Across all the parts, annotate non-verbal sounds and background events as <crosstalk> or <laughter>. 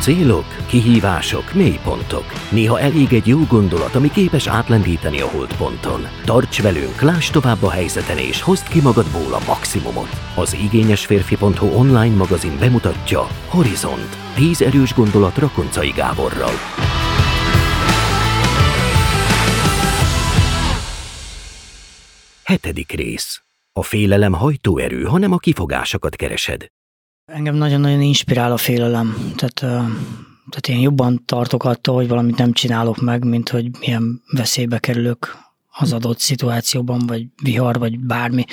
Célok, kihívások, mélypontok. Néha elég egy jó gondolat, ami képes átlendíteni a holdponton. Tarts velünk, láss tovább a helyzeten és hozd ki magadból a maximumot. Az igényesférfi.hu online magazin bemutatja Horizont. 10 erős gondolat Rakoncai Gáborral. Hetedik rész. A félelem hajtóerő, hanem a kifogásokat keresed. Engem nagyon-nagyon inspirál a félelem. Tehát, tehát én jobban tartok attól, hogy valamit nem csinálok meg, mint hogy milyen veszélybe kerülök az adott szituációban, vagy vihar, vagy bármi.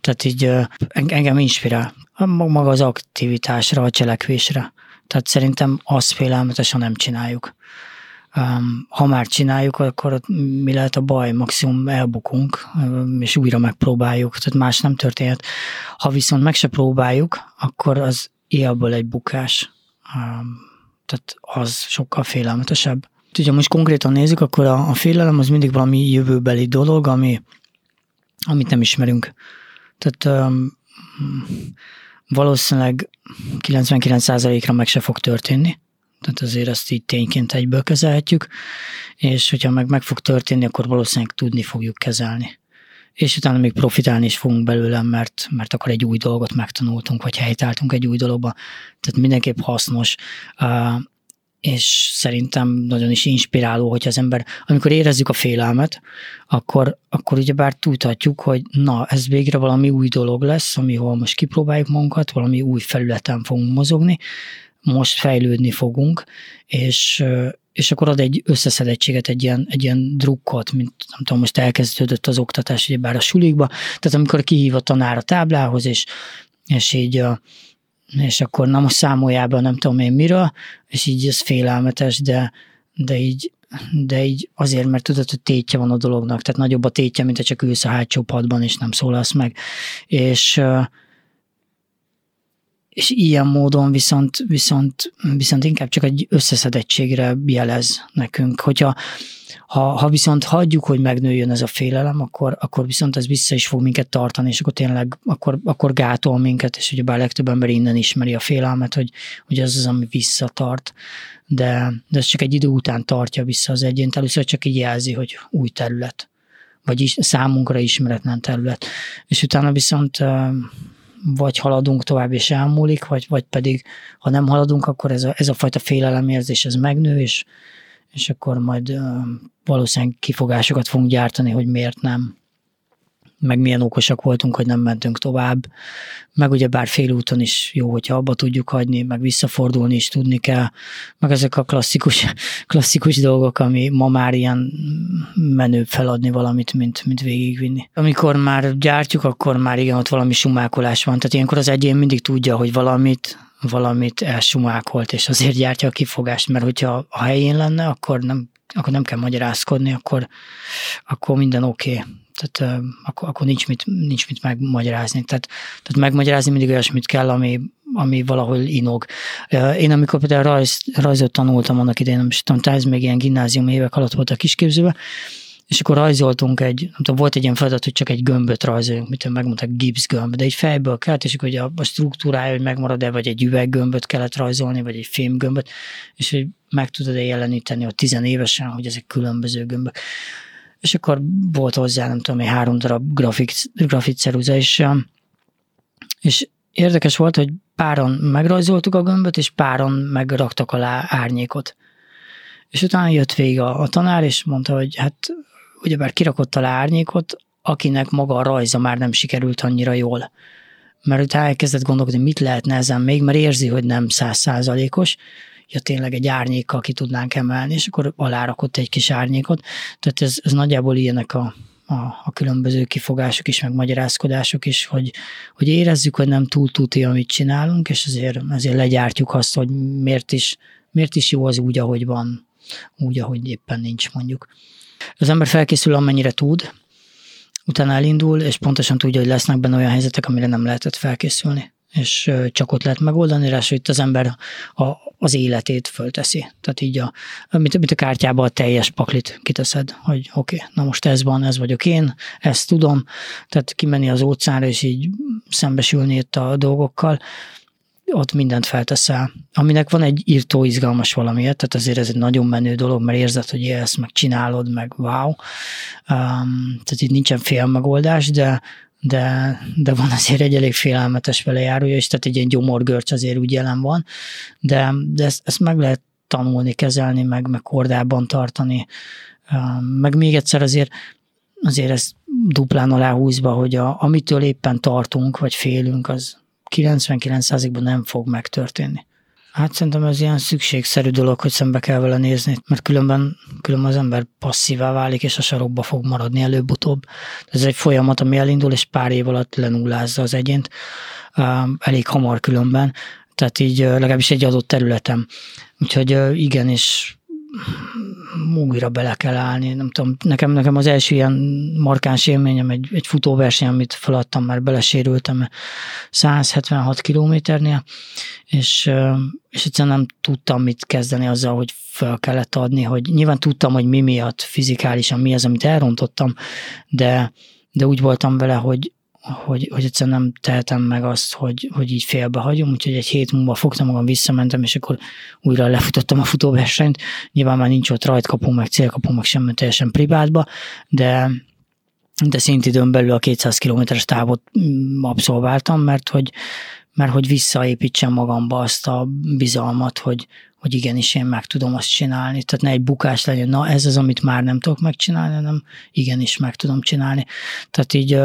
Tehát így engem inspirál. Maga az aktivitásra, a cselekvésre. Tehát szerintem azt félelmetes, ha nem csináljuk. Ha már csináljuk, akkor mi lehet a baj? Maximum elbukunk, és újra megpróbáljuk, tehát más nem történhet. Ha viszont meg se próbáljuk, akkor az ilyenből egy bukás. Tehát az sokkal félelmetesebb. Ugye most konkrétan nézzük, akkor a, a félelem az mindig valami jövőbeli dolog, ami, amit nem ismerünk. Tehát valószínűleg 99%-ra meg se fog történni. Tehát azért ezt így tényként egyből kezelhetjük, és hogyha meg meg fog történni, akkor valószínűleg tudni fogjuk kezelni. És utána még profitálni is fogunk belőle, mert, mert akkor egy új dolgot megtanultunk, vagy helytáltunk egy új dologba. Tehát mindenképp hasznos és szerintem nagyon is inspiráló, hogy az ember, amikor érezzük a félelmet, akkor, akkor ugyebár tudhatjuk, hogy na, ez végre valami új dolog lesz, amihol most kipróbáljuk magunkat, valami új felületen fogunk mozogni, most fejlődni fogunk, és, és akkor ad egy összeszedettséget, egy ilyen, egy ilyen drukkot, mint nem tudom, most elkezdődött az oktatás, ugye bár a sulikba, tehát amikor kihív a tanár a táblához, és, és így és akkor na most számoljában nem tudom én miről, és így ez félelmetes, de, de így de így azért, mert tudod, hogy tétje van a dolognak, tehát nagyobb a tétje, mint ha csak ülsz a hátsó padban, és nem szólalsz meg. És, és ilyen módon viszont, viszont, viszont inkább csak egy összeszedettségre jelez nekünk. Hogyha ha, ha viszont hagyjuk, hogy megnőjön ez a félelem, akkor, akkor viszont ez vissza is fog minket tartani, és akkor tényleg akkor, akkor gátol minket, és ugye bár legtöbb ember innen ismeri a félelmet, hogy, hogy ez az, ami visszatart, de, de ez csak egy idő után tartja vissza az egyént, először csak így jelzi, hogy új terület, vagy is, számunkra ismeretlen terület. És utána viszont vagy haladunk tovább és elmúlik, vagy, vagy pedig ha nem haladunk, akkor ez a, ez a fajta félelemérzés ez megnő, és, és akkor majd valószínűleg kifogásokat fogunk gyártani, hogy miért nem meg milyen okosak voltunk, hogy nem mentünk tovább, meg ugye bár félúton is jó, hogyha abba tudjuk hagyni, meg visszafordulni is tudni kell, meg ezek a klasszikus, <laughs> klasszikus dolgok, ami ma már ilyen menő feladni valamit, mint, mint végigvinni. Amikor már gyártjuk, akkor már igen, ott valami sumákolás van, tehát ilyenkor az egyén mindig tudja, hogy valamit, valamit elsumákolt, és azért gyártja a kifogást, mert hogyha a helyén lenne, akkor nem, akkor nem kell magyarázkodni, akkor, akkor minden oké. Okay tehát akkor, akkor nincs, mit, nincs mit megmagyarázni. Tehát, tehát megmagyarázni mindig olyasmit kell, ami, ami valahol inog. Én amikor például rajz, rajzot tanultam annak idején, nem is tudom, ez még ilyen gimnázium évek alatt volt a kisképzőben, és akkor rajzoltunk egy, nem tudom, volt egy ilyen feladat, hogy csak egy gömböt rajzoljunk, mit megmondták, gipszgömb, de egy fejből kellett, és akkor ugye a struktúrája, hogy megmarad-e, vagy egy üveggömböt kellett rajzolni, vagy egy fémgömböt, és hogy meg tudod-e jeleníteni ott tizenévesen, hogy ezek különböző gömbök és akkor volt hozzá, nem tudom, három darab grafik, grafikceruza, és, és érdekes volt, hogy páron megrajzoltuk a gömböt, és páron megraktak alá árnyékot. És utána jött végig a, a tanár, és mondta, hogy hát ugyebár kirakott alá árnyékot, akinek maga a rajza már nem sikerült annyira jól. Mert utána elkezdett gondolkodni, mit lehetne ezen még, mert érzi, hogy nem százszázalékos, ja tényleg egy árnyékkal ki tudnánk emelni, és akkor alárakott egy kis árnyékot. Tehát ez, ez nagyjából ilyenek a, a, a különböző kifogások is, meg magyarázkodások is, hogy, hogy érezzük, hogy nem túl tuti, amit csinálunk, és azért, azért legyártjuk azt, hogy miért is, miért is jó az úgy, ahogy van, úgy, ahogy éppen nincs mondjuk. Az ember felkészül, amennyire tud, utána elindul, és pontosan tudja, hogy lesznek benne olyan helyzetek, amire nem lehetett felkészülni és csak ott lehet megoldani, rá, hogy itt az ember a, az életét fölteszi. Tehát így a, mint, mint a kártyába a teljes paklit kiteszed, hogy oké, okay, na most ez van, ez vagyok én, ezt tudom, tehát kimenni az óceánra és így szembesülni itt a dolgokkal, ott mindent felteszel, aminek van egy írtó izgalmas valamiért, tehát azért ez egy nagyon menő dolog, mert érzed, hogy élsz, meg csinálod, meg wow. Um, tehát itt nincsen fél megoldás, de, de, de van azért egy elég félelmetes velejárója, és tehát egy ilyen gyomorgörcs azért úgy jelen van, de, de ezt, ezt meg lehet tanulni, kezelni, meg, meg kordában tartani. Meg még egyszer azért, azért ez duplán aláhúzva, hogy a, amitől éppen tartunk, vagy félünk, az 99%-ban nem fog megtörténni. Hát szerintem ez ilyen szükségszerű dolog, hogy szembe kell vele nézni, mert különben, különben az ember passzívá válik, és a sarokba fog maradni előbb-utóbb. Ez egy folyamat, ami elindul, és pár év alatt lenullázza az egyént, elég hamar különben, tehát így legalábbis egy adott területen. Úgyhogy igen, és újra bele kell állni. Nem tudom, nekem, nekem az első ilyen markáns élményem egy, egy futóverseny, amit feladtam, mert belesérültem 176 kilométernél, és, és egyszerűen nem tudtam mit kezdeni azzal, hogy fel kellett adni, hogy nyilván tudtam, hogy mi miatt fizikálisan mi az, amit elrontottam, de, de úgy voltam vele, hogy, hogy, hogy egyszerűen nem tehetem meg azt, hogy, hogy így félbe hagyom, úgyhogy egy hét múlva fogtam magam, visszamentem, és akkor újra lefutottam a futóversenyt. Nyilván már nincs ott rajtkapu, meg célkapu, meg semmi teljesen privátba, de, de szintidőn belül a 200 kilométeres távot mm, abszolváltam, mert hogy, mert hogy visszaépítsem magamba azt a bizalmat, hogy, hogy igenis én meg tudom azt csinálni. Tehát ne egy bukás legyen, na ez az, amit már nem tudok megcsinálni, hanem igenis meg tudom csinálni. Tehát így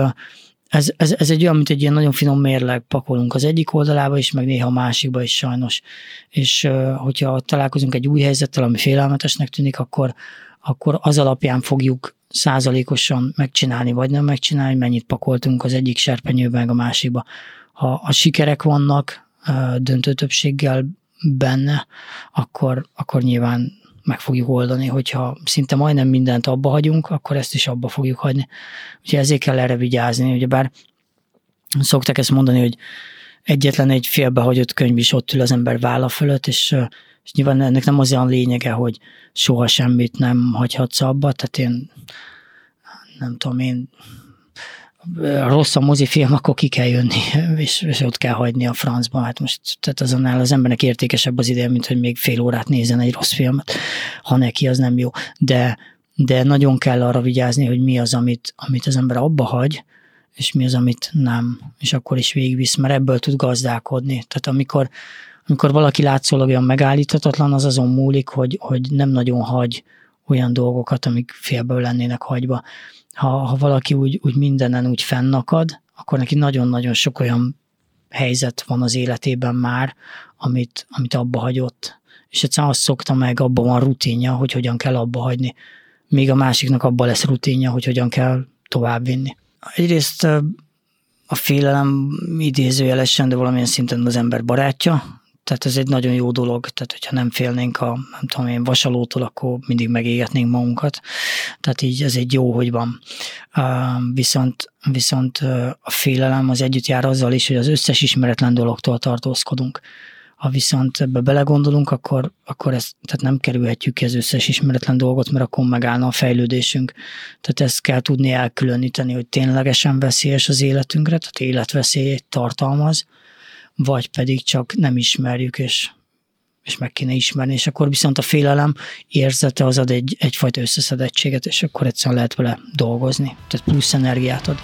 ez, ez, ez egy olyan, mint egy ilyen nagyon finom mérleg pakolunk az egyik oldalába is, meg néha a másikba is sajnos. És hogyha találkozunk egy új helyzettel, ami félelmetesnek tűnik, akkor, akkor az alapján fogjuk százalékosan megcsinálni, vagy nem megcsinálni, mennyit pakoltunk az egyik serpenyőben, meg a másikba. Ha a sikerek vannak döntő többséggel benne, akkor, akkor nyilván meg fogjuk oldani, hogyha szinte majdnem mindent abba hagyunk, akkor ezt is abba fogjuk hagyni. Úgyhogy ezért kell erre vigyázni, ugye bár szokták ezt mondani, hogy egyetlen egy félbehagyott könyv is ott ül az ember válla fölött, és, és nyilván ennek nem az olyan lényege, hogy soha semmit nem hagyhatsz abba, tehát én nem tudom, én rossz a mozifilm, akkor ki kell jönni, és, és ott kell hagyni a francba. Hát most tehát azonnal az embernek értékesebb az ideje, mint hogy még fél órát nézen egy rossz filmet, ha neki az nem jó. De, de nagyon kell arra vigyázni, hogy mi az, amit, amit az ember abba hagy, és mi az, amit nem, és akkor is végigvisz, mert ebből tud gazdálkodni. Tehát amikor, amikor valaki látszólag olyan megállíthatatlan, az azon múlik, hogy, hogy nem nagyon hagy olyan dolgokat, amik félből lennének hagyva ha, ha valaki úgy, úgy mindenen úgy fennakad, akkor neki nagyon-nagyon sok olyan helyzet van az életében már, amit, amit abba hagyott. És egyszerűen azt szokta meg, abban van rutinja, hogy hogyan kell abba hagyni. Még a másiknak abban lesz rutinja, hogy hogyan kell továbbvinni. Egyrészt a félelem idézőjelesen, de valamilyen szinten az ember barátja, tehát ez egy nagyon jó dolog, tehát hogyha nem félnénk a, nem tudom én, vasalótól, akkor mindig megégetnénk magunkat. Tehát így ez egy jó, hogy van. Viszont, viszont a félelem az együtt jár azzal is, hogy az összes ismeretlen dologtól tartózkodunk. Ha viszont ebbe belegondolunk, akkor, akkor ezt, tehát nem kerülhetjük ki az összes ismeretlen dolgot, mert akkor megállna a fejlődésünk. Tehát ezt kell tudni elkülöníteni, hogy ténylegesen veszélyes az életünkre, tehát életveszélyét tartalmaz, vagy pedig csak nem ismerjük, és, és meg kéne ismerni, és akkor viszont a félelem érzete az ad egy, egyfajta összeszedettséget, és akkor egyszerűen lehet vele dolgozni, tehát plusz energiát ad.